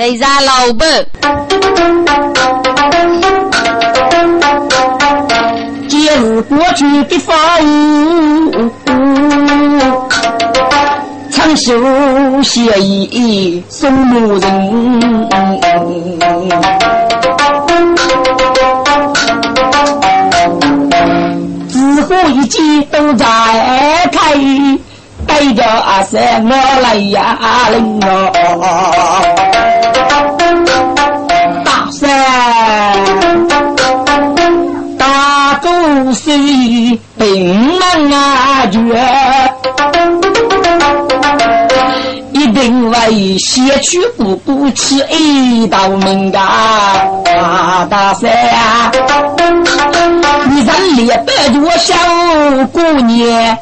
得让老伯。今日过去的风，长袖写意送路人。来叫阿三，我来呀，阿林哟，大山，大哥是兵门啊，绝。为先去姑姑吃一道门啊！大三，你咱列百多小姑娘。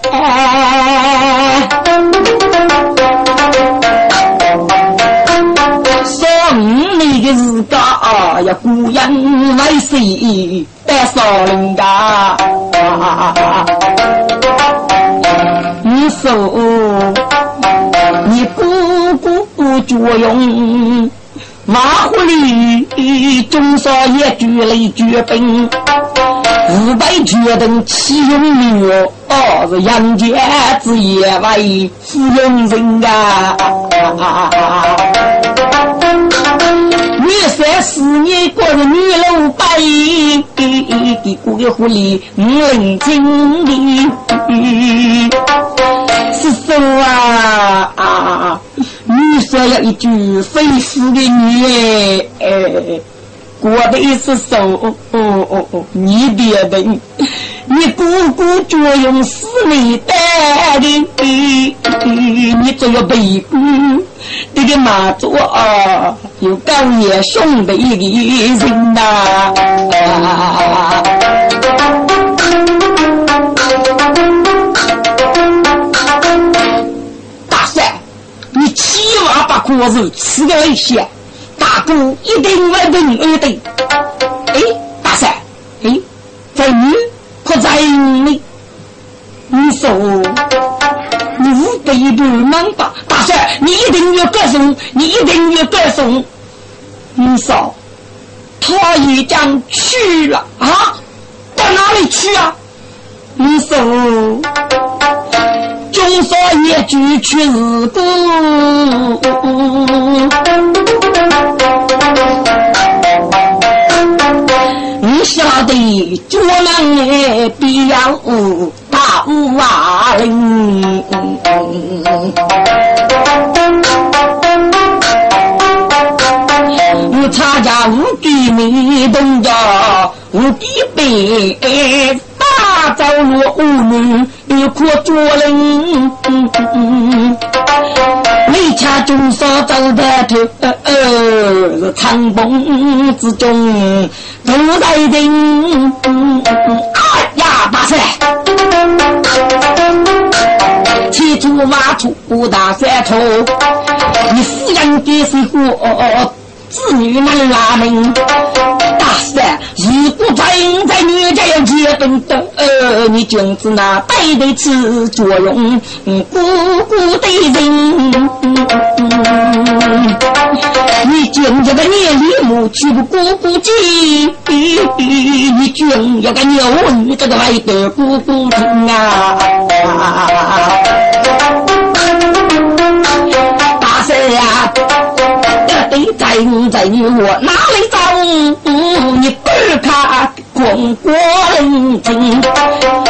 说你的日家呀，姑娘？为谁带少人家？你说作用，马虎里中少爷举雷举兵，五百决定起用女哦，是杨家之业为芙蓉人啊！女三四年过着女老白，给过个狐狸五零金的，是说啊，女三要一句非死的女哎，过的意思是手哦哦哦，你别等。你姑姑作用是你带的，你这个背骨，这个马祖啊，有高爷兄弟的人呐。大万把果子吃个一些，大哥一定会平安的。哎，大帅，哎，在你。可在你，你说你五百不满吧？大帅，你一定要歌颂，你一定要歌颂。你说他已经去了啊？到哪里去啊？你说中少爷举去日故。你晓得做人必要大武啊！我参加武举没动着，武必备。走路无女，又可做人。每天中少走在头，是长风之中都在人。哎呀，大帅，骑出马出大山头，你夫人给谁过？子女难拉门，大三如果真在女家要结婚的，呃，你君子那带得起作用，姑姑的人，你君这个年里母娶不姑姑姐，你君要个牛你这个来得姑姑亲啊，大三呀。在你在你我哪里走？你不看光国人情，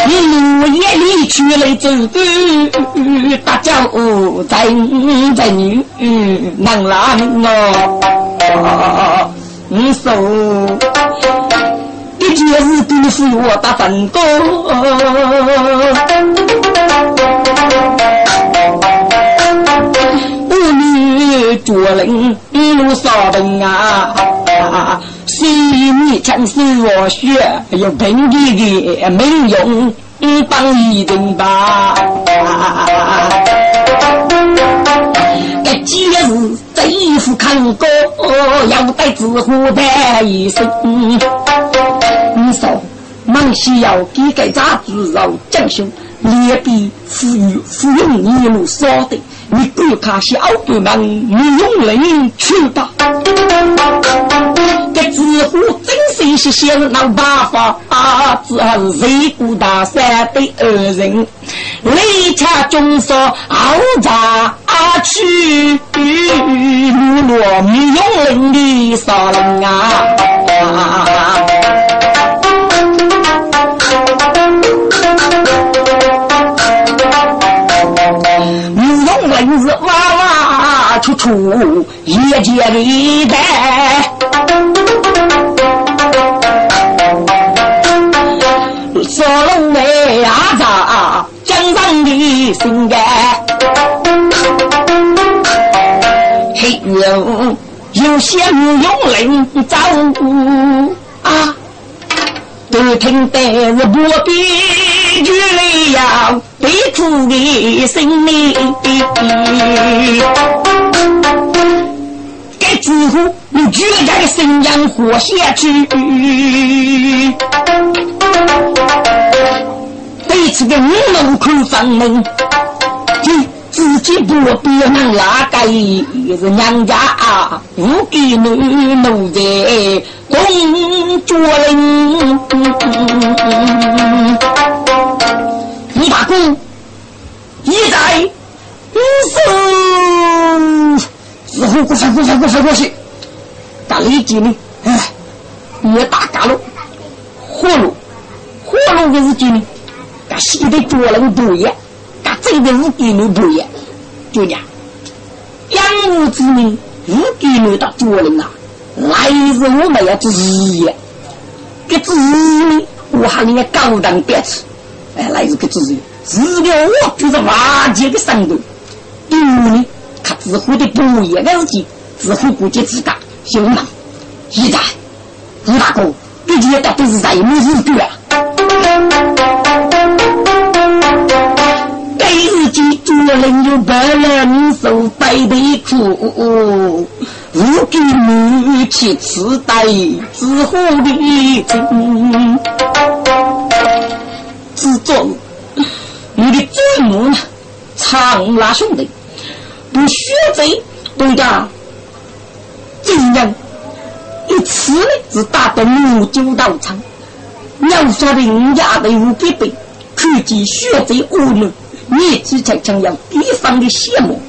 你路夜里去了走走，大家在在你能拉我，你说这件事都是我的分工。做人一路少等啊，虽你强势我血，有本地的没用，帮一人吧。这节日这衣服看过，要带纸虎带一身。你说，忙需要给个杂子肉讲究，脸比富裕富用一路少的。你赶快小部门，你用人去吧。这知乎真是些些闹八方啊，只是谁顾大山的二人，雷恰中说傲杂去，落迷用林的少林啊。娃处处也接里带，小龙妹阿扎江上的心肝，黑人有些不用人照顾啊，都听得是不必距离呀。悲苦的心里，该几乎你绝在生养活下去。对此个五路口房门，你自己不能拉个是娘家啊无给女奴在工作人。李大哥，一在五十，之后过去过去过去过去，打雷击呢？哎，也打嘎了，火炉，火炉的是几呢？跟西的做人不一样，跟这的是给人不一样，就讲养母之命，无给人的做人啊，来日我们要注意，给注意，我喊你高档别吃。哎，来日个自由，自个我就是瓦解的深度。第五呢，他自乎的不一样的事情，自乎估计自家凶猛。现在，吴大哥，毕竟到底是在没日子啊。该日记做人有百人受百的苦，无给母亲痴呆，自乎的真。自作，你的祖母呢？长拉兄弟，你学贼，对家怎样？一次呢是打得五九道场，要说的人家的无必备，可见学贼恶劣，你只才将要地方的羡慕，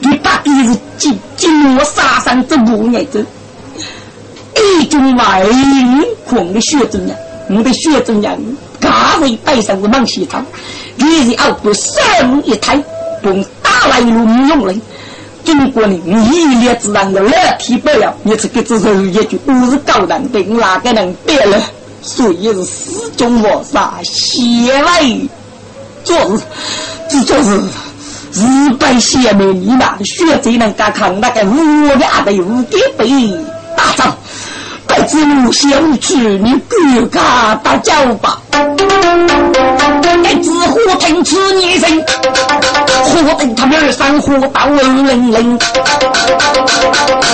你把敌人进进我杀伤这五年子，一种外狂的血怎样？我的血怎样？大为带上是忙西草，于是熬不生一胎，用打来一路没用人。经过呢，你一列自然的来体不了，你这个只是一句不是高人的，哪个能别了？所以是始终磨杀，血来做事，这就是日本血美你嘛，血贼能敢抗那个五俩的五点背大仗。在子路相去，你各家打交吧。该子火听此女声，火等他们上火到冷冷。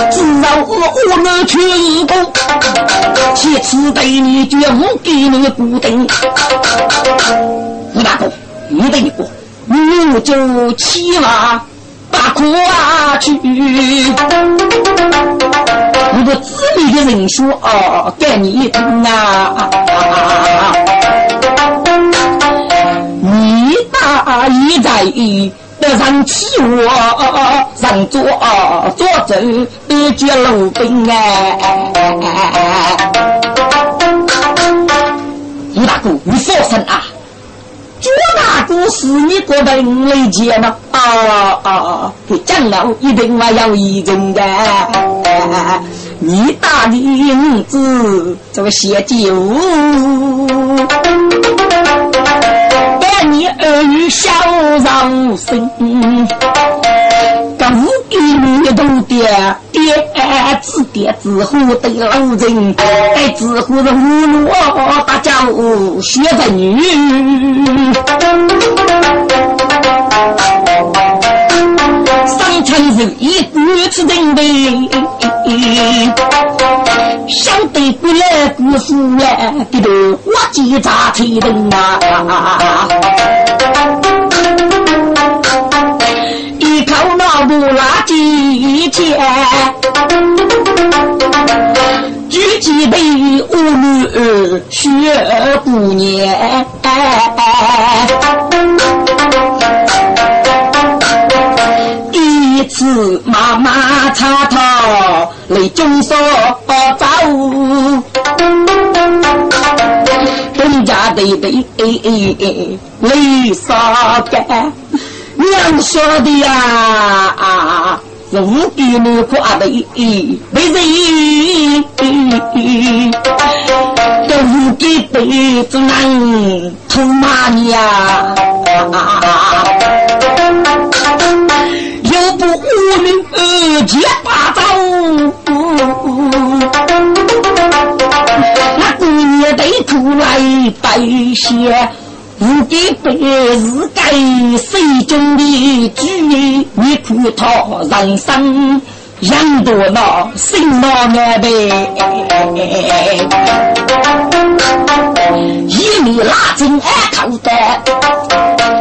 只要我我能去一个，其次对你绝无给你不定。吴大哥，你等一个，你就起了。大哭啊去！如果子女的人说哦，给你一听啊！你大一在得上起我上做做正得接路兵哎！吴大哥，你放心啊！这大故事你过得理解吗？啊！给讲了一定我要一人的。你大的影子这个写酒，给你儿女笑上身。五给你都爹爹子爹子后的老人，哎，子后的五路大家学着女，上层人一股子人呗，晓得不来故事来，给都我记咋吹人啊。不拉几钱？举几杯五女雪姑娘。次妈妈擦头，泪中说走。人家对对泪洒干，娘说的呀。五给你花的，为人，这五给辈子难偷骂你呀！又不无名二姐八糟，那姑娘得出来白些。无给白日该谁中的举，你看他人生养多恼，心恼难背。一米拉筋爱口袋，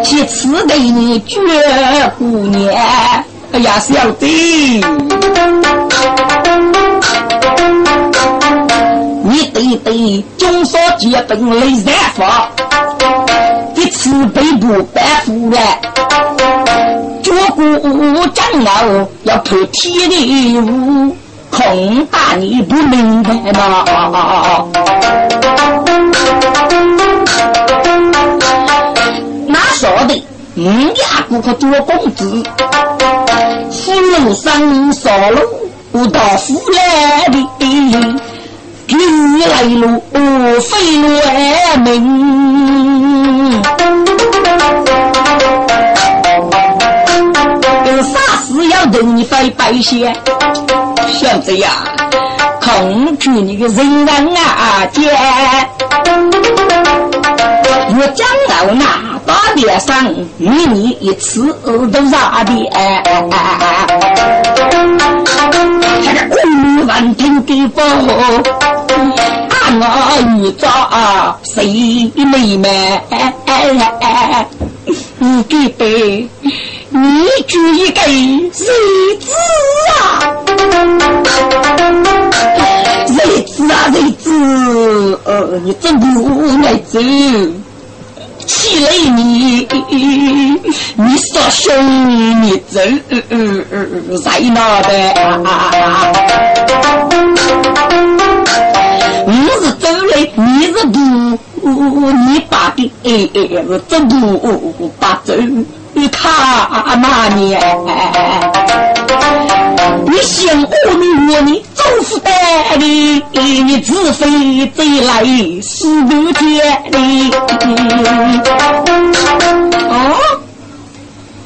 其次对你绝姑娘，哎呀小弟，你得得，中所结本来染发。此背部白虎了，脚骨长了要破天的舞，恐怕你不明白吗？哪说的？你家顾客做公子，福禄生少路到福来的。日来路，飞路而明。有啥事要等你飞白些？小子呀，恐惧你个人人啊姐。我将老那大脸上，与你一次都杀的。这个公女闻听的风。我遇着谁妹妹？你给背，你举一个日子啊！日子啊日子，呃，你真不爱走，气累你，你说兄弟你走，在哪的？你是走嘞，你是不，你把的哎哎是走不把走，他骂你，你想我你我你走不得的，你自非贼来死不见的，哦，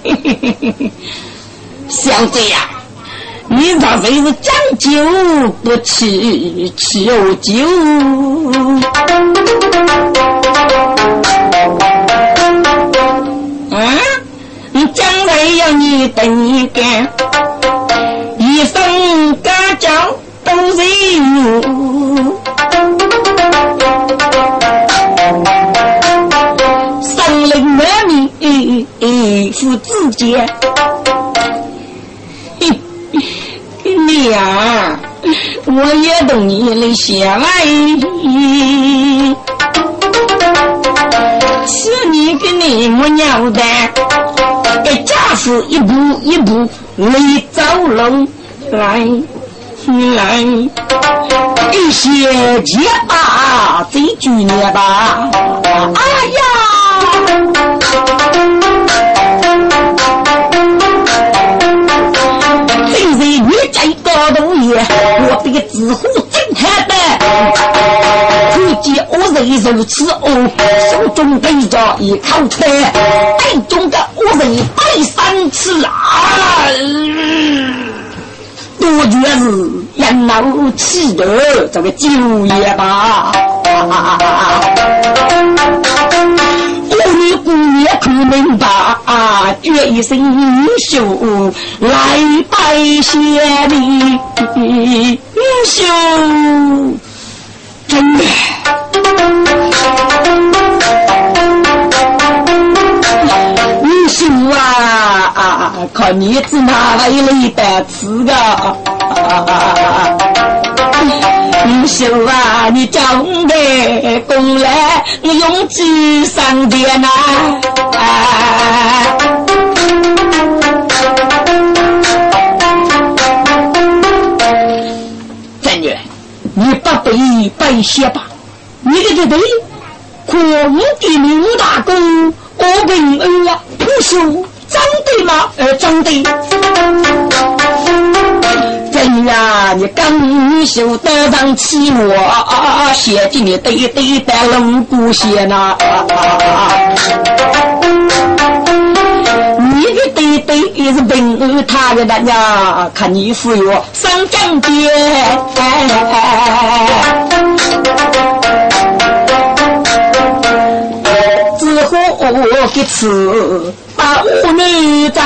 嘿嘿嘿嘿嘿，小子呀。你若非是讲究不吃求酒，嗯，你将来要你等一干，一生干将都是你，生灵难命父子间。呀，我也懂你的想来，是你跟你我娘的，这家是一步一步来走路来来，一些结巴最剧烈吧，哎呀！我这个纸虎真坦白，可见我人如此恶，手中背着一口菜，背中的我人背三次啊！多觉是养老气的这个酒业吧。姑娘可明白，决一身英雄来拜谢你，英雄真的，英雄啊！看你子哪来的个？秀啊，你长得功来，我用几上天呐！三女，你不必悲些吧？你的这对，可我给刘大哥，我平儿啊，不是真的吗？呃，真的。真呀，你刚修得上起我，写进你对对的龙骨血呐。你的对对也是本儿他的那呀，看你服药上江边。之后我给吃把我女找。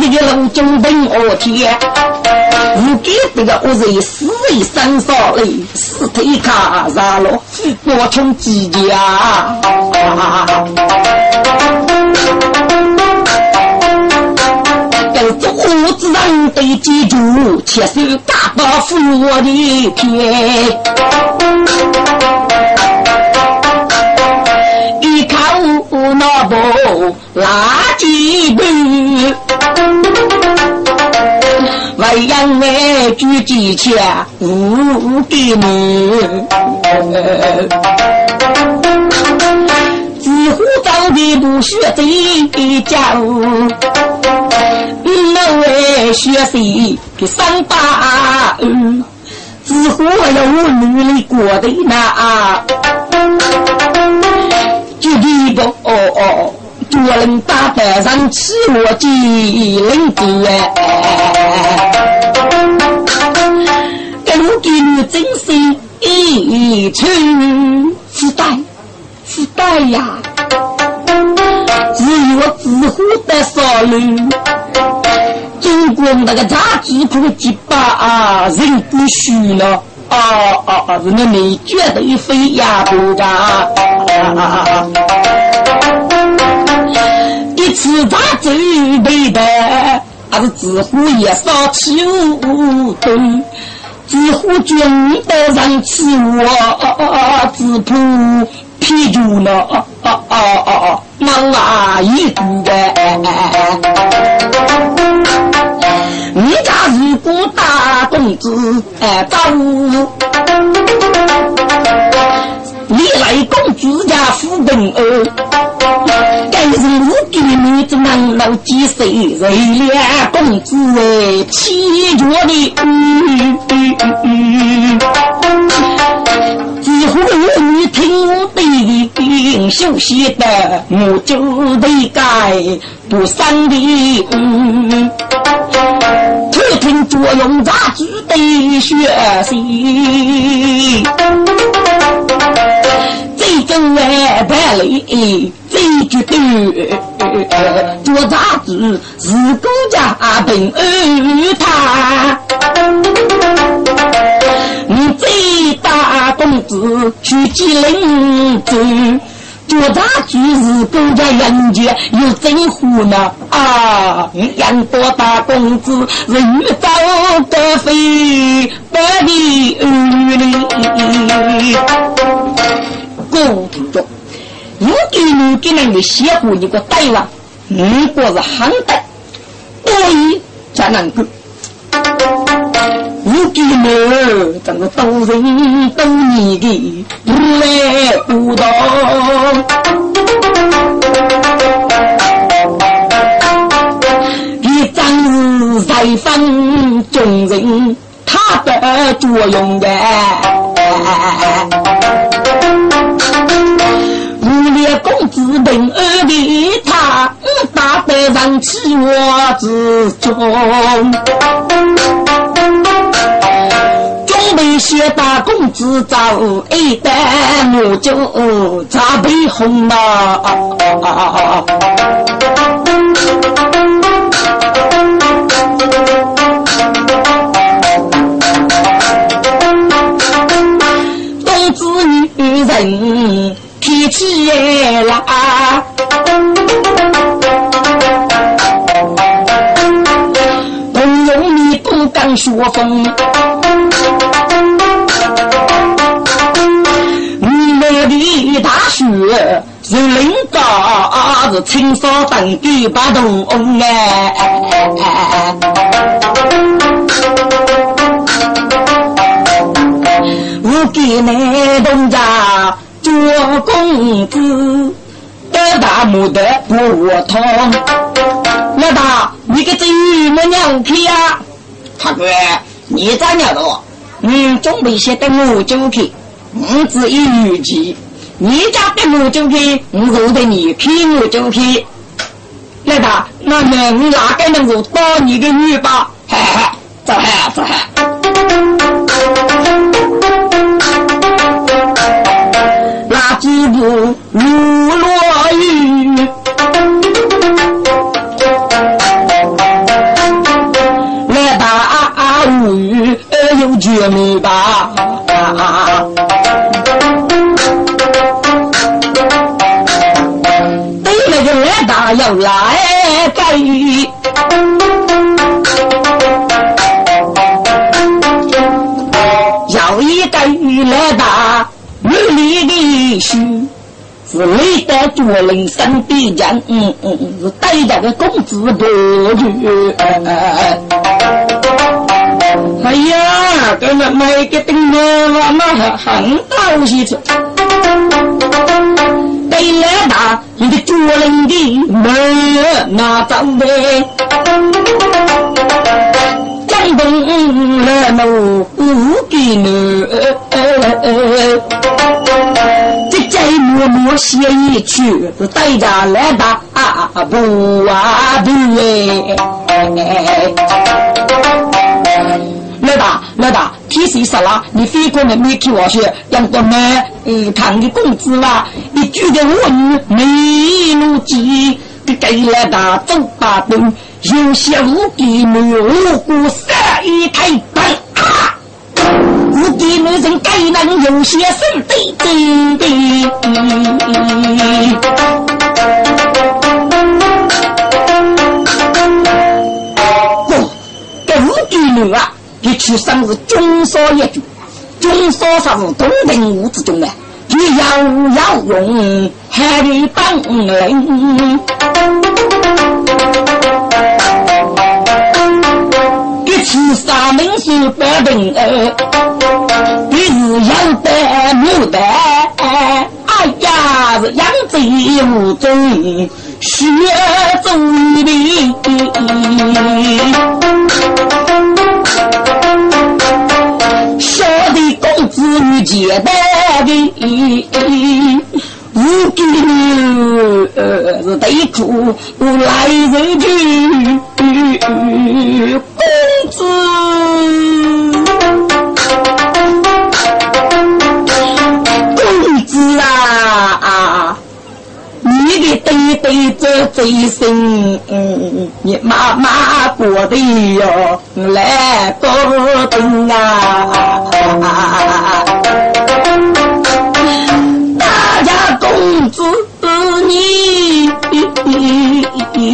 这个龙中等我天，如今这个我是死为三少嘞，死腿卡杀了，我从几家。要做胡子人得记住，切手大刀斧我的天，一看我那部垃圾本。为养儿举几千无给你，几乎早的不学这家，那位学习给三八，几乎有努力过的那，就一个哦哦。我人打扮上起我机灵子哎，跟给你真心一出时代时代呀，只有自乎的少女，中国那个杂技铺几把人不虚了。啊啊啊！是那你绝对非呀。不啊一次大走背的，还是自乎也少起舞的，自乎军的上起我，自扑啤酒了，啊啊啊啊！那啊一股的。你家如果大公子哎，走，你来公子家富平儿，我给你这能老几岁人了公子哎，气绝的，几乎你听我的休息的，我就得该不散的。特听作用杂志的学习，最正外白里绝对。做杂志是国家本儿他，你最大公子去吉林州。做大局是国家人杰，有政府呢啊！养多大公子是越早得飞，百里儿里。各位听众，如今你给那个写过一个台湾，如果是汉代，多一才能够。我给你整个都人都你的不来不到，一张是在分众人他的作用的，公子等二的他打得上起我之中。为些大公子找一单，我就茶杯红了。公子女人脾气辣。刚雪风。我的大雪是领导是青纱等地不同哎。公子，大大木的不通。老大，你个这么娘去呀？大哥，你咋娘的？嗯，准备些等我就去。我只一预计，你家的我就去，我肉的你去我就去。老大，那么我哪个能够当你的女吧？哈哈，走哈走哈。如落雨，来大无语有绝美吧。对了就来大要来是累得做人生的人，嗯嗯，是带着个工资不去。哎呀，跟那买个灯笼嘛，很很高兴。对了，那你的做人的门那走呗，江东来路不给你。我写一曲，是带着来打不啊不哎！老大老大，天谁杀了？你非过来没去我学，让我们呃看你工资吧。一句的我语没路记，给给来大走把灯，有些无底没有无辜杀一台灯啊！我的女人该能有些生对对对。哦，这五弟女啊，你出生是中少一族，中少啥是东平五之中的，你要要用海里帮人。三名是百病儿，你是养得母的，哎呀是养贼无踪，血中的，小的公子女结拜的。无给呃是得苦来人去，公子，公子啊啊，你的对对这贼心，你妈妈过得哟来高登啊。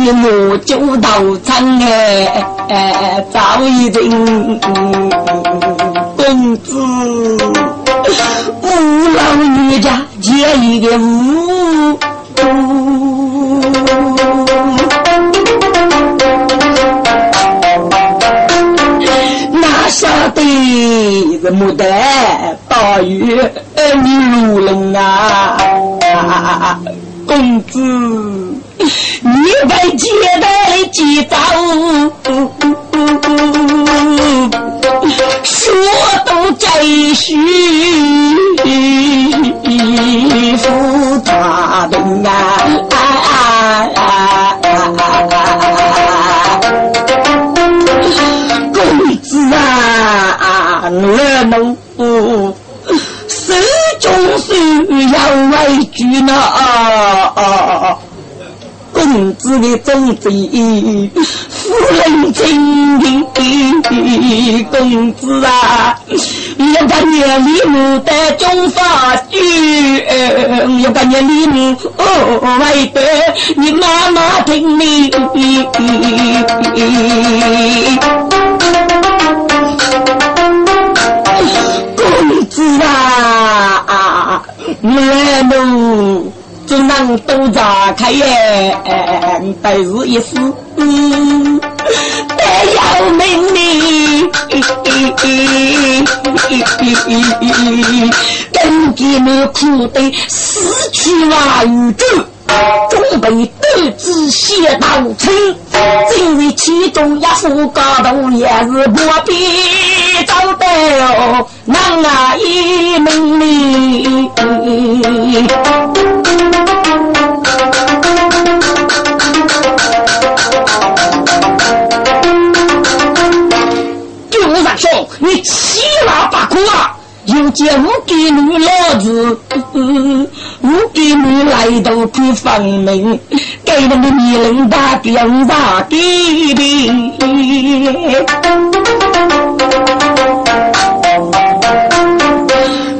我就到场哎，早已经公子五老女家结一个屋，哪晓得是牡丹大雨你如龙啊！公子，你该接待几早？说都再续，扶他的啊！公子啊，我能。要为居呢，啊只为真正义，夫人真情公子啊，要个年里母的中发举，要个年里母哦，为得你妈妈听你。公子啊，来喽！不炸开耶，但是一死得要命哩。根据那苦的死去话语咒。准备斗志写道成，正为其中一副高度也是不必找得哦，难啊一门里。九三兄，你七拉八苦啊！又见我给你老子，我给你来到不方明，给那个女人打电话给的。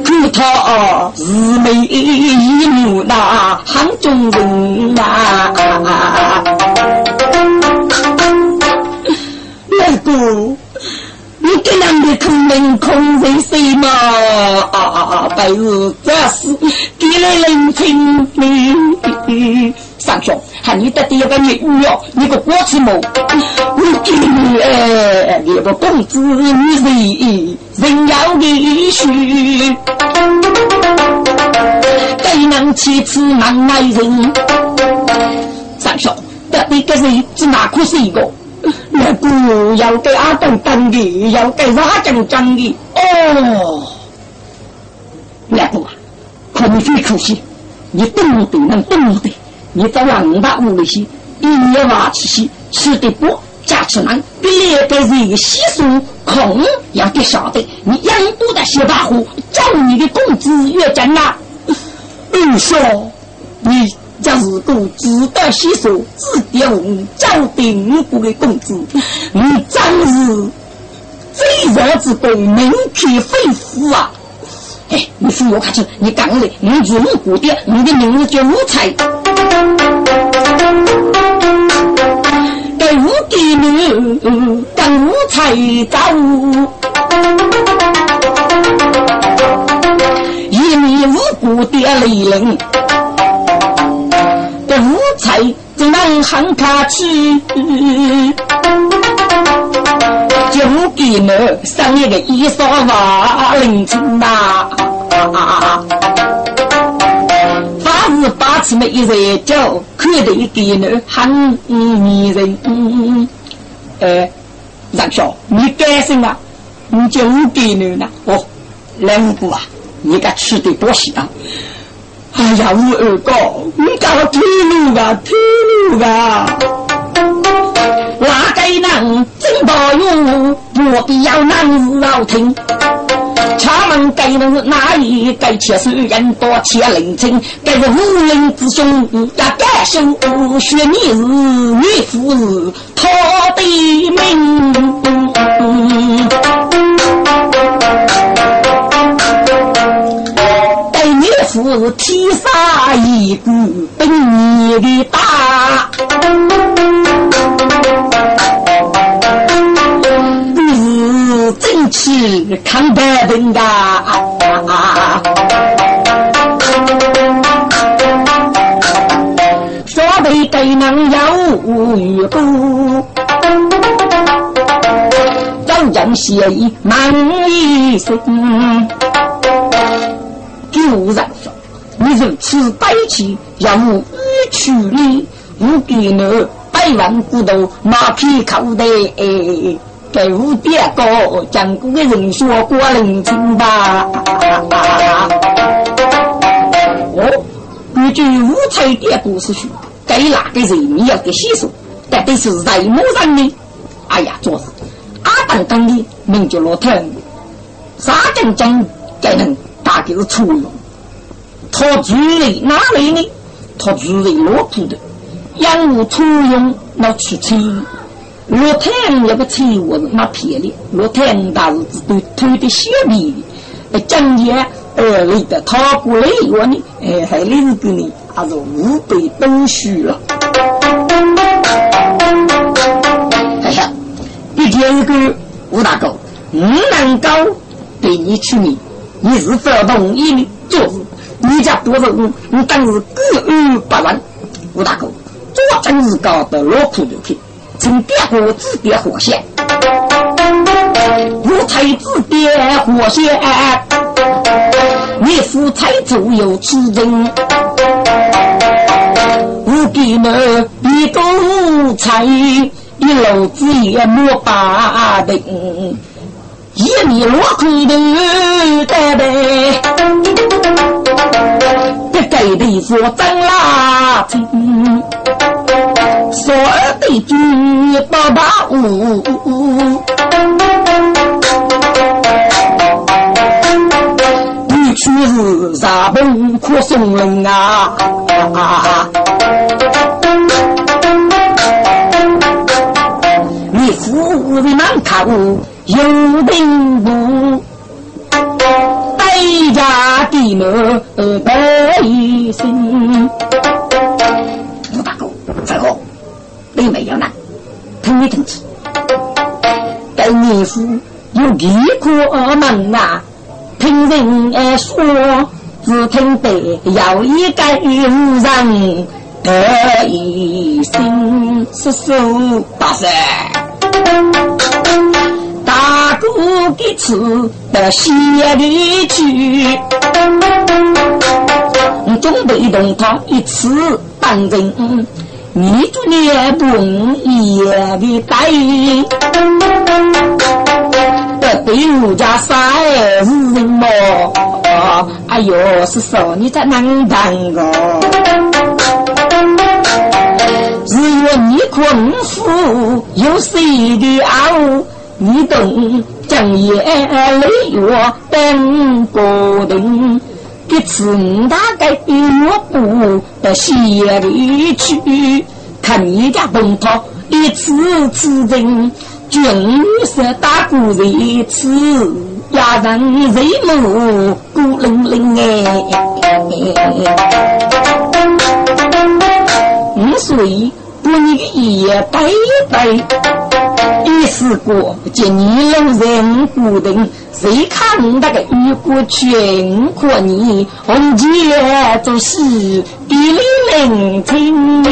祝他是美一女那汉中人呐，你跟人的空门空人谁嘛？啊啊啊！白日这是给了人情你三兄，喊你得第一个女哟，你个过去么？我给你哎，你个公子女人人要的许，给人妻子难耐人。三兄，得第一个人只哪可是一个？那个要给阿东当的，要给阿江讲的哦。那不啊，空虚可惜，你懂得能懂得，你在王大屋里去，一年挖起去，吃的不加吃难，比两个人稀疏空，要给晓得，你养多的小大户，找你的工资越挣啊。二少，你。这是个值得吸收、值得我交定五的工资，你真是最热之功，名气非富啊！哎，你说我看去，你讲的，你是五谷的，你的名字叫五彩，给五给你，跟五彩走，以你五谷的理论。能喊他去，就给我上一个衣裳袜领巾呐。八日八次没一人叫，可得给我喊女人。哎，让小，你干什么？你就给我呢？哦，两个啊，你该吃的多香。哎呀，我二哥，你搞退路啊，退路啊！哪个人真保佑，不必要难事老听。敲门给人哪里？给切手人多切灵清，给是无人之兄，要感谢学你是女夫，他的命。是天杀一股本你的大，是正气看得人家，说得给能有余辜，有人协议满一生。有人说：“你如此悲戚，要我欲娶你，我给你百万骨头马匹口袋哎。给我爹个讲过的人说过人情吧。”哦，根据五彩的故事书，该哪个人你要给细说，到底是什么人呢？哎呀，昨日阿当当的名叫罗腾，沙将军给人。大概是初用，他主人哪里呢？他主人落土的，养我初用那出钱，罗太阳那个钱我是那骗的，罗太阳大日子都偷的小米的，今年二里的他过来我呢，哎，还领给你，还是五百多虚了。哎呀，一天一个吴大哥，不能够给你出名。你是否同意呢？就是你家多少？人，你当是各安不乱，吴大哥，这真是搞得老苦头去，请别个指点火线。我才指点火线，你夫才就有此人。我给们一个菜，一篓子也莫把定，一米落空的带呗，别给的说真拉听，说的句八八五。你去是啥本可送人啊？你夫人难看有病不？代价的么百姓。吴大哥，再好，你没有呢？听你听去，该你夫有几个门啊？听人说，只听得有一个人得一心是手大山，大哥的词到西里去，准备动他一次当人。你做脸不也的带，得对我家三是人么？哎呦，是说你在南办个？只有你困苦有谁的傲？你懂将夜泪我等过等。一次大概我不到西里去，看你家东头一次次人，军色打鼓一次，压人人目孤零零哎，五岁。你也拜拜，一时过见你老人不等，谁看那个雨过全过你红姐做事一领领情，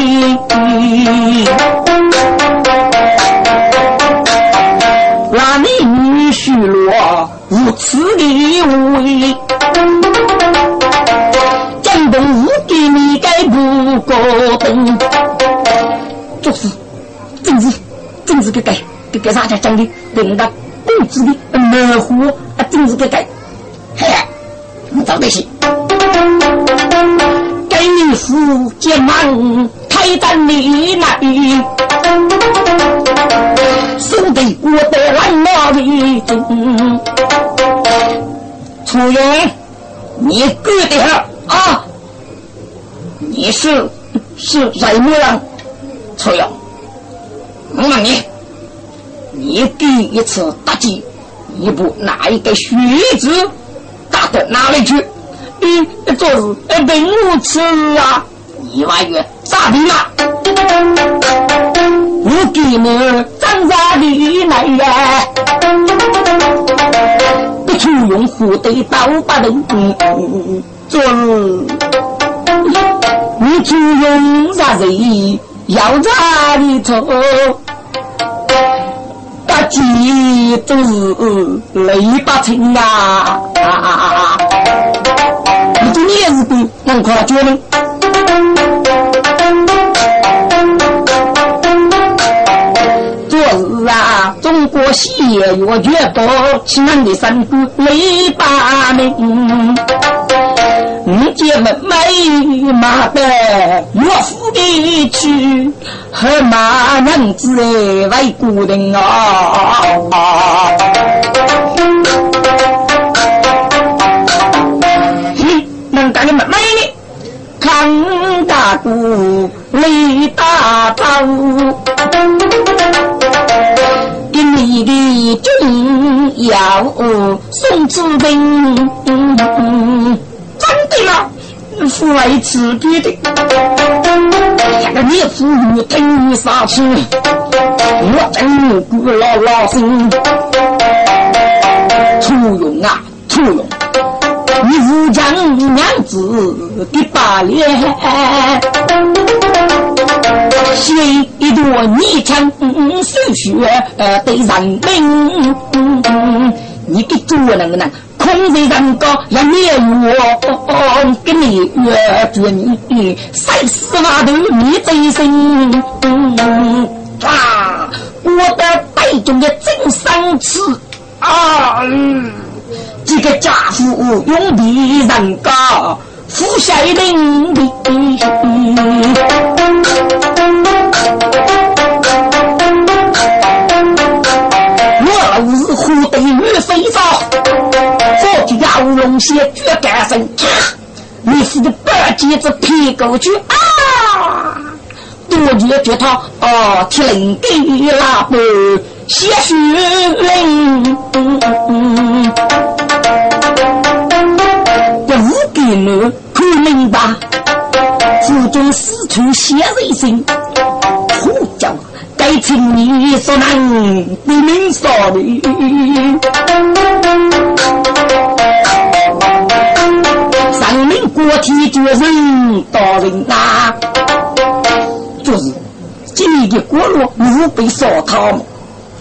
那你女婿落无此的无为，江东无给你该不过等。做事，政治，真是个改，给给啥家讲的，给人家固执的、模糊啊！真是个改，嘿，我早得行。该你夫间忙，太担你来，兄弟，我得来那的等。楚云，你干好啊？你是是怎么样，楚云？我问你，你第一次打击，你不拿一个须子打到哪里去？你做是本无耻啊！一万元咋的嘛？我给你张啥的来呀？不出用虎的刀把人做，你出用啥人？要咋里头，大姐都是泪不成啊！你这也是的，能夸奖吗？昨日啊，中国西月月报，亲的三姑泪把名。你姐妹美马的岳父的去，和马娘子为孤人啊！哼，能干的妹妹呢？扛大鼓，擂大刀，给你的军要送子兵。真的吗？父为此别的，这个你父母听啥去？我真不老老心。楚勇啊，楚勇，你武将娘子的把脸。写一段你唱手学呃对人民，你给做那个呢？空在人高要灭我，给你约住你，谁死码头你最心啊！我的背中的真生气啊！这个家伙用的人高。富下领的，我是虎对女飞招，佛的要龙血绝干身，你是个半截子屁股去啊！多觉觉他哦，铁灵给拉布血血淋。你们看明白，府中四处写人心，呼叫该请你所能不明说的。上明国体决人大人呐，就是今日的国路无被扫讨。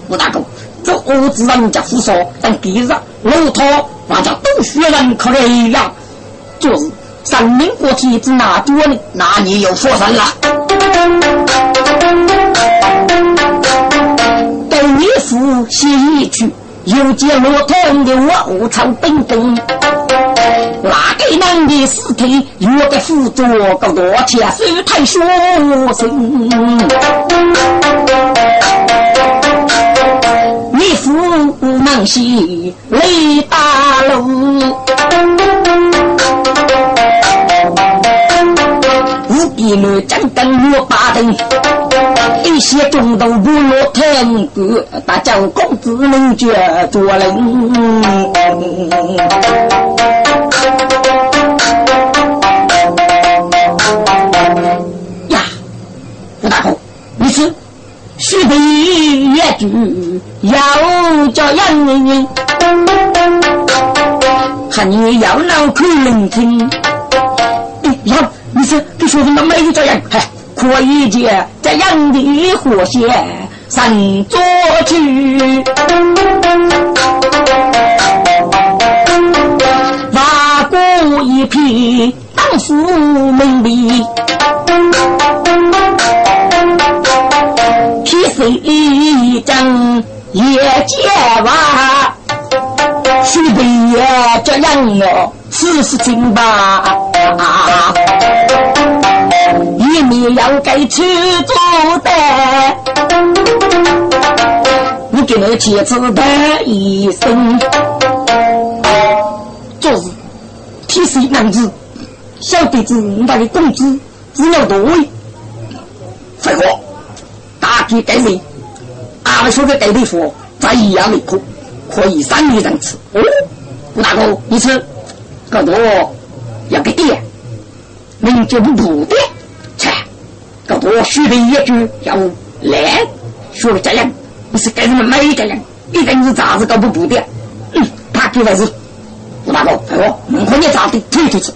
吴大哥，这屋子人家胡说，但第日路头那家都需要人可以呀。就是上民国体制拿多呢，那你有福分了。给你父写一句，有见骆驼的我无草本本，那个男的尸体有个辅助个多钱手太说声，你父忙西雷大路。一路江灯落八灯，一些中都不落天歌，大叫公子能觉做人。你是须得一句要叫杨人，喊你要脑壳聆听，要。你是你说的那没有这样，嗨，可以借这样的火线上作去，挖过一匹当富门里，一张也结娃，须得这样哦。此事情吧，一面要给吃做的，你给那妻子的一声，做事提谁男子，小弟子那个工资只要多，废话，大举给谁？俺们说的给的货在一样的可可以三个人吃。哦，吴大哥，你吃。搞多要给点，民就不补的，切，搞多说的一句要来，说的这样，你是给人们每个人，一定是咋子搞不补的，嗯，他给的是，吴大哥，哎我，门口你咋的退出去？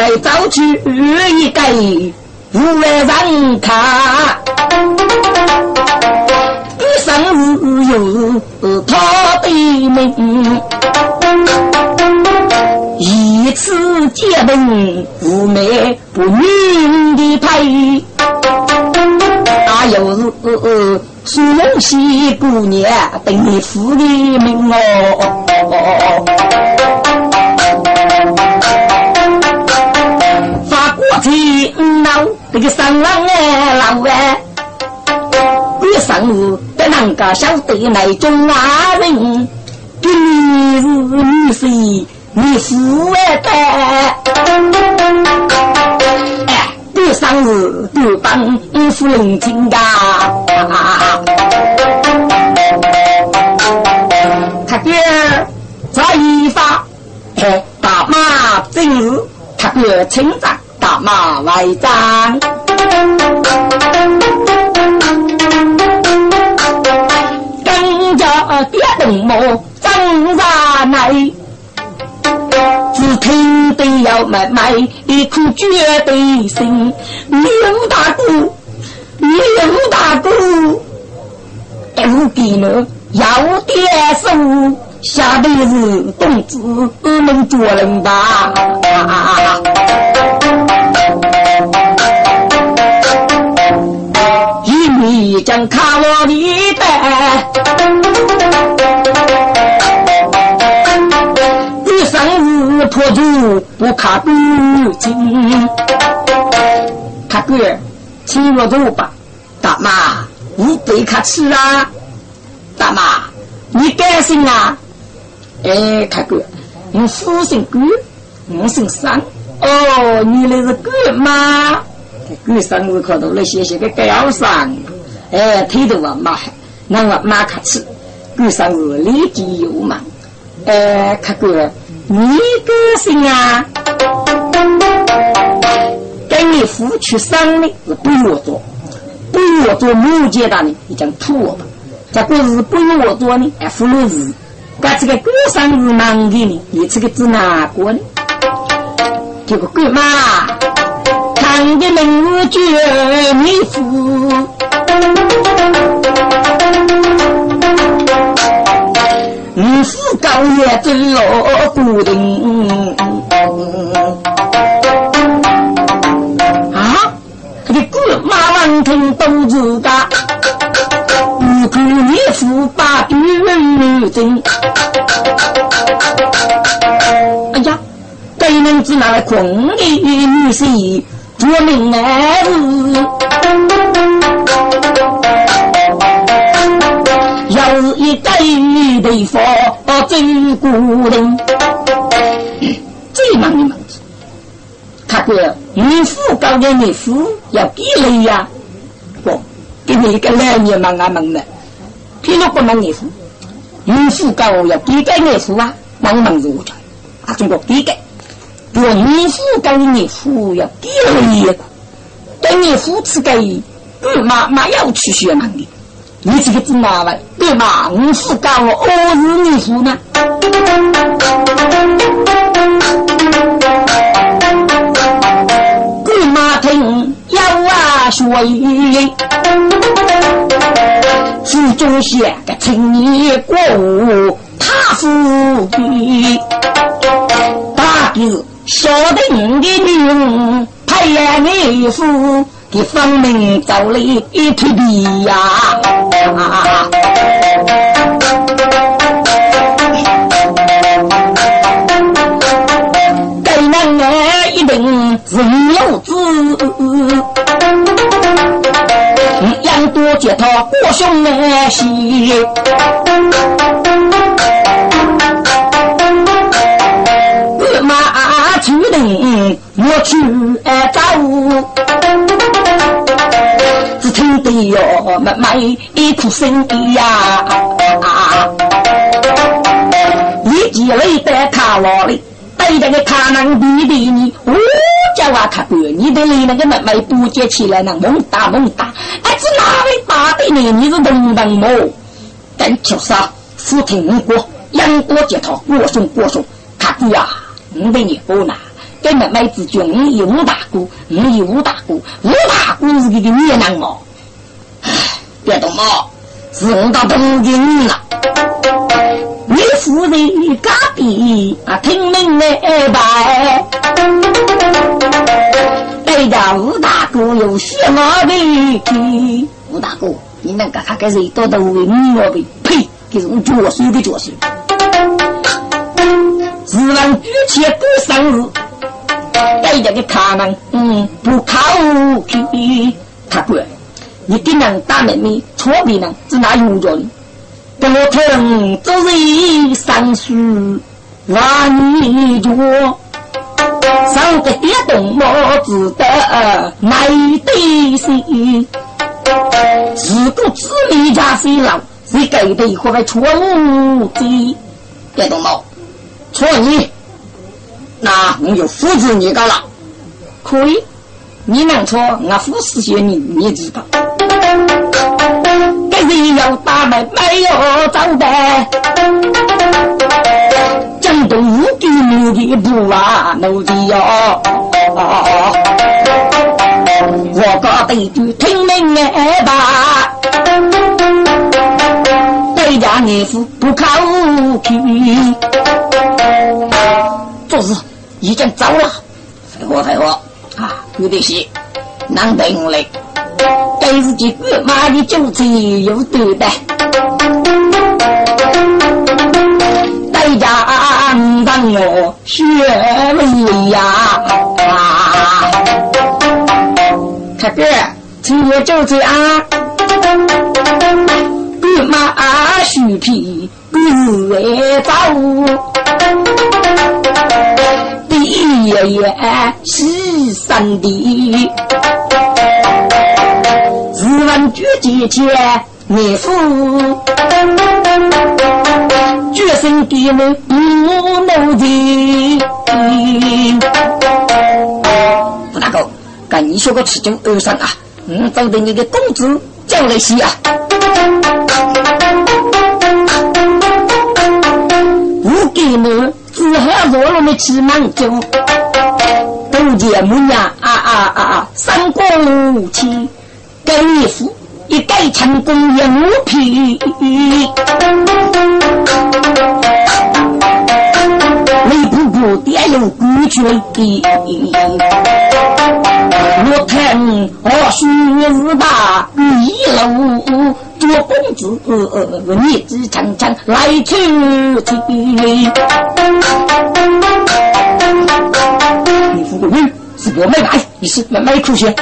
北门早去一个无外人看。生日有他的命，一次结婚无媒不女的配，那又是？苏龙溪姑娘对父的命哦。这个三郎哎老哎，你生日。啷个晓得那种阿人？你是女婿，你富二代。哎，过生日都帮夫人亲家。他爹在一发，哎，大马正日，他爹亲长大马外长。爹动毛张啥来？只听得要买买你可绝对心，刘大哥，刘大哥，不给了要点数，下辈子公子能做人吧。一将卡我的蛋，一生日破竹不卡不金。卡哥，请我走吧。大妈，你别客气啊。大妈，你改姓啊？哎，卡哥，你父姓关，我姓三。哦，你那是干妈。干生日可多了，谢谢个高尚。哎，态度啊蛮好，那我蛮客气。干生日立即有忙。哎，客官，你高兴啊？跟你父去生的是不我做，不我做木阶段的，你讲土我吧。这个是不我做呢，还富了日。把这个过生日忙给你，你这个是哪个呢？这个干妈，看的门绝你夫，你是高也真老固定。啊，这个干妈王听都知道。看你富把女人真，哎呀，给人只拿来空的女婿做名儿子，是一个对方真孤人，最忙的忙子，他哥，女夫高的女夫要给力呀，不，给你一个两年忙啊忙的。偏要不能念书，女父高要低改念书啊，忙忙如着啊，中国低改，若女父高念书要低了一个，对念书此个，干嘛嘛要去学忙的？你这个怎么办？干嘛女父高我日念书呢？干嘛听要啊学？府中写个青年过午，他府的大哥晓得你的女人，派来你夫给方明找了一匹皮呀。该男儿一定是有子。多接他过兄来西，我马出定我去找，哟妹妹一哭声呀，一记雷在卡牢里。对这个卡囊弟弟你，我叫啊他哥，你的你那个妹妹不接起来呢，猛打猛打，哎，是哪位打的你？你是东东么？跟就是啊，福听过，杨过接头，过送过送，他哥啊，你的你不拿，跟妹妹之间你有五大姑，你有五大姑，五大姑是这个孽囊嘛？别动嘛，是我到东京了。你夫人隔壁啊，听命来拜。哎呀，吴大哥有血毛病。吴大哥，你那个他个人多多为你毛病，呸！这种脚水的脚水。自然举起过生日，哎呀，你看嘛，嗯，不靠谱。他哥，你给人大妹妹错别人，只拿用着呢。不听昨日上书万里脚，上个跌动我只得买对心。自古子女家谁老，谁给的或还错误的？别动毛，错你，那我就扶持你干了。可以，你能错，我扶持些你，你知道。没有大门，没有招待，江东无地牛的不啊，奴的哟。我告对句听命哎吧，对家儿夫不靠气，做事已经走了。废话废话啊，有点戏，难得我来，给自己哥妈的酒菜有多的。在家当我学问呀，看哥，今夜就这样，哥妈许皮哥走，第爷爷是三弟，问举姐姐。你父决心给我不奴的。吴大哥，跟你说个吃酒二三啊，我找的你的工资交来些啊。我给你只喝热了的吃满酒，都见母娘啊啊啊啊，三过五七给你父。一改成功也无皮，雷布布爹用过去的，我看我须是把一路做公子，你只常常来出去。你富贵是我没买，你是买买出去。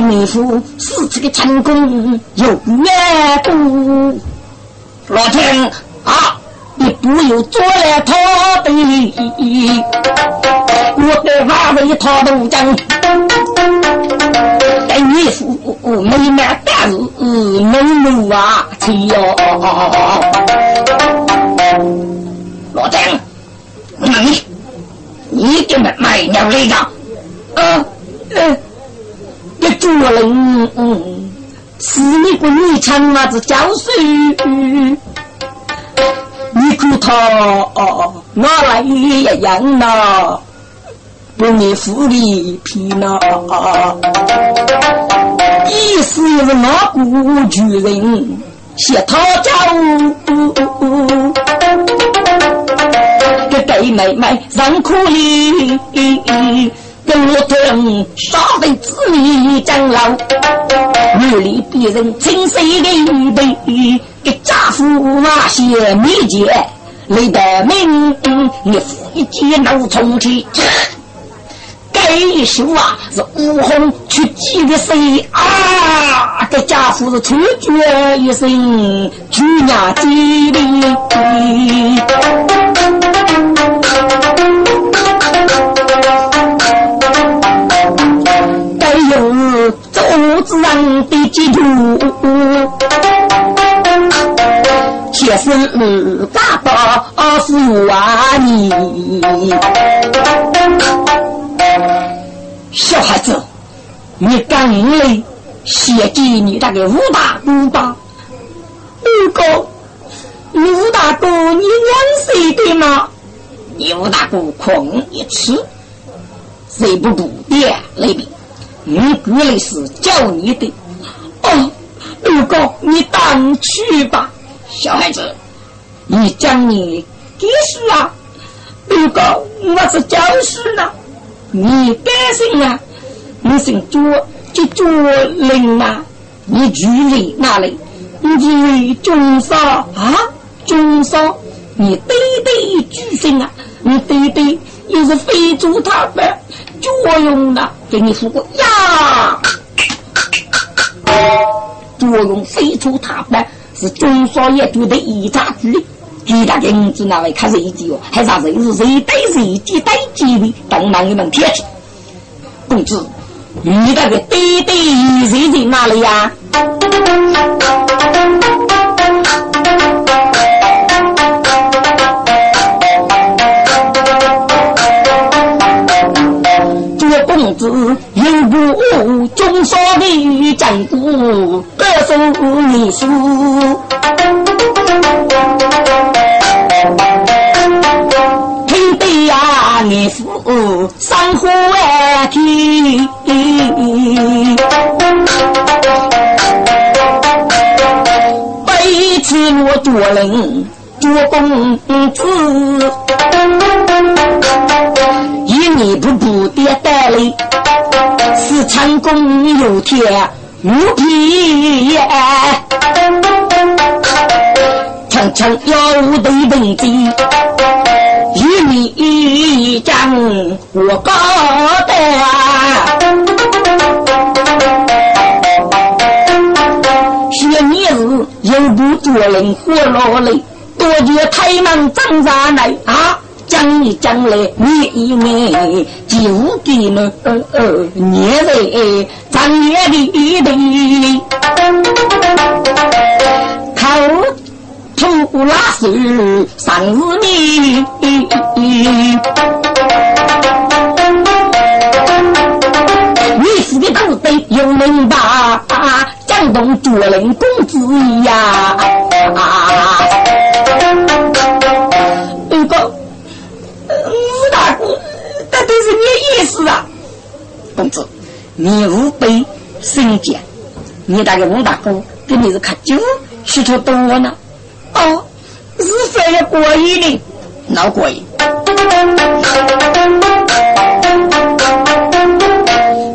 你父死这个成功有难度，老天啊，你不要做了他的，我的话为他都讲。待你父没买大事，能路啊去哟。老天，你你给买买鸟来着？嗯。是你个女强娃子教书，你可他拿来一样呐，不你富里皮呐，意思是那个巨人写他教，给给妹妹让苦力。跟我讲，少为子女长老，女里别人亲手的备，给家父那些秘诀，累得命，你一见脑充气。该说啊，是吴红去记的谁啊？给家父是出绝一声，举牙记的。周子让的基督，确实大道是万里。小孩子，你赶来谢祭你那个吴大哥吧？吴哥，吴大哥，你两岁的吗？你吴大哥空一次，谁不住点那边？你过来是叫你的哦，六哥，你当去吧。小孩子，你讲你几岁啊？六哥，我是教书呢。你干姓啊？你姓卓，叫卓林啊。你住在哪里？你住中山啊？中山，你对对举姓啊？你对对又是非洲他们。作用呢？给你说过呀。作用飞出塔板是中少爷读的一杂剧，其他银子那位看谁记哦？还啥人是谁对谁记对几的？当然你们贴去。公子，你那个对对谁在哪里呀？的讲故，歌颂历史。听得呀，你父山河天。背起我做人做公子，以你不不的带来，是成功有天无皮。常常要对本子，与你讲我高的，学你是又不做人活落来，多觉太忙挣扎来啊！讲一讲来，你一年就给了呃呃年岁长年的的，靠。出拉手上日你，你是个土贼有能把江东做人公子呀！五你意思啊！公子，你无辈身贱，你那个吴大哥跟你是喝酒许多多呢。哦，是非要过瘾的，闹过瘾。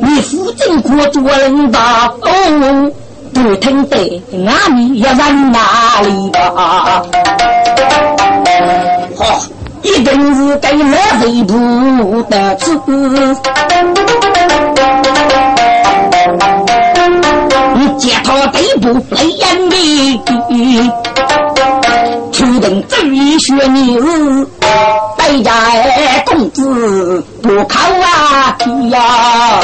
你父亲可做人大哦，不听得，俺们要往哪里吧？一定是给老贼不得志。你接他背部来演的。注定这一学你是败家公子不靠啊呀！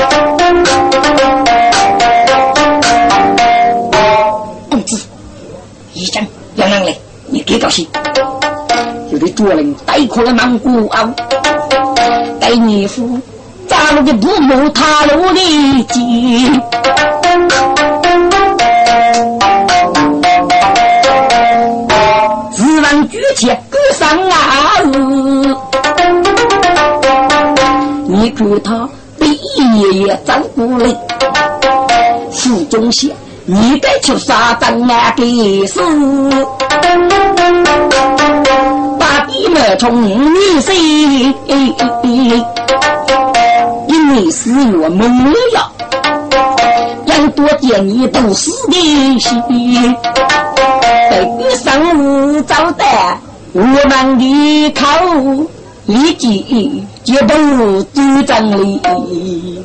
公子，一阵要能来，你给高兴。有的做人带苦了蛮孤傲，带你夫扎了个不谋他路的计。举起歌声啊！你看他被爷爷照顾了，府中县你该出啥张啊？给是从你生，因为是我没了，要多见你都是的心。给上午招待，我们的口立即就都组长里，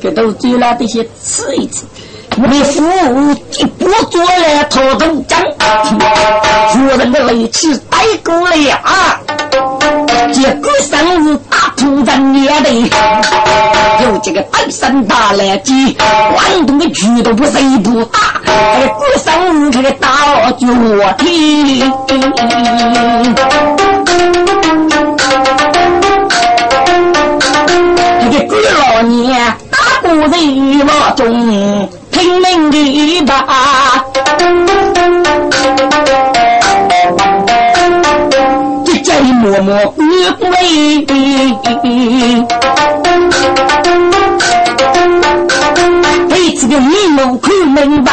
给都做了这些吃一吃。我的父一不做了头等奖，夫人的雷气带过了啊！结果生日大土人也得，有这个半山大来鸡，广东的巨都不谁不打，哎，过生日这个大脚踢。这个鬼老年大过人我中。拼命的把，这家一默默这个你我看明白，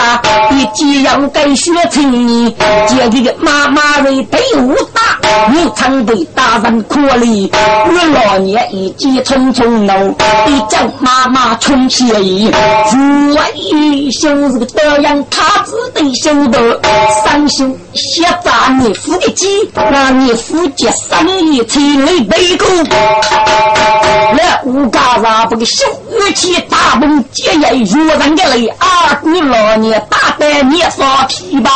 你既然该学成你，这个妈妈为对我打，你常对大人可怜。我老年一急匆匆怒，你叫妈妈冲起意，父为修这个德养他子的修道，三修写杂你夫的鸡，让你夫结生意千里背过，那五家人不给修乐器大梦结业若人。来，阿姑老年大胆你放屁吧！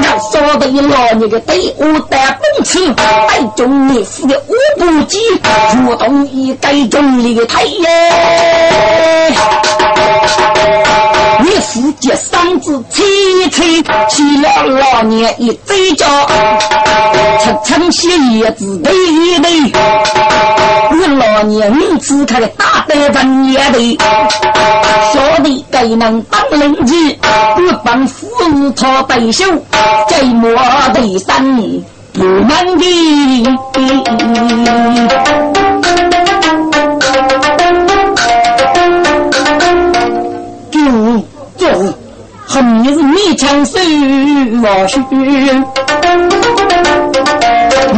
那说的老年的队伍带奔驰，带中你夫的五步机，主动一改中的太阳。夫接嗓子吹吹，起了老年一嘴角，层层写叶子对对。你老年你只看大得分也对，说的该能当邻居，不帮夫操背手，这么的三不满的。就就后面是你枪手我去，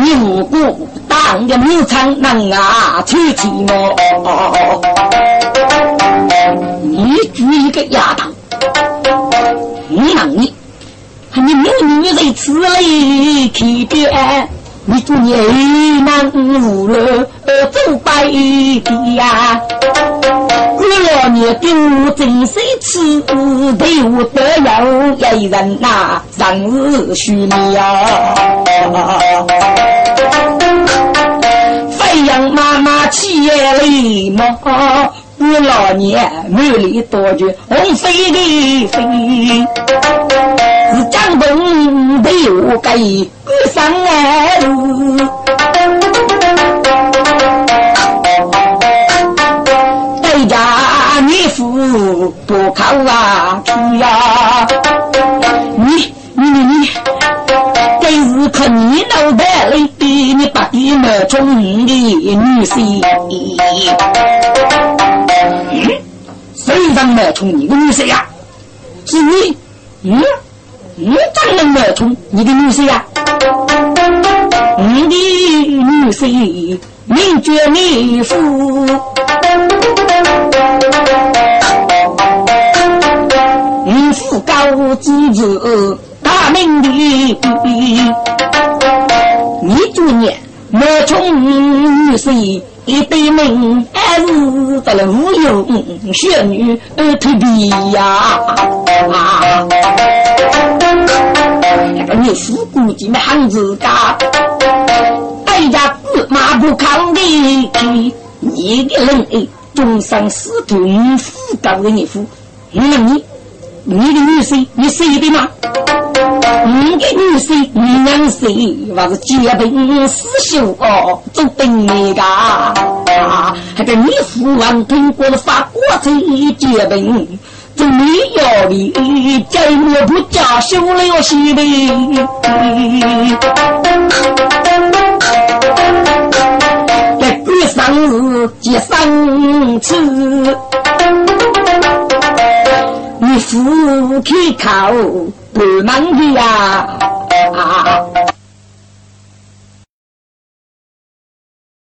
你如果当个武昌人啊，去去我，你举一个丫头，我让你。你没女人吃力去边，你做你难无路走白的呀！我老年给我真是吃，对我得要一人呐，生日许你呀！飞扬妈妈起来嘛！我老年满里多句红飞的飞，是江东的我该过上来路。不靠啊去呀，你你你你，这是靠你脑袋里的你把你们中的女婿。谁让冒充你的女婿呀？是你，嗯，你怎能冒充你的女婿呀？你的女婿名绝你父，你父高知子大名的，你做孽冒充女婿。一对门还是得了无用仙女特别呀！那个你父估计没汉子家，哎呀，马不抗的，你的人哎，终生死同父高的你父，那你你的女婿，你舍得吗？你的女婿，你娘婿，还是结婚死修哦，做兵的噶，还给你父王通过了法国才结婚，做没有的，家我不家修了西的，在过生日结生次，你父去考。不忙的呀，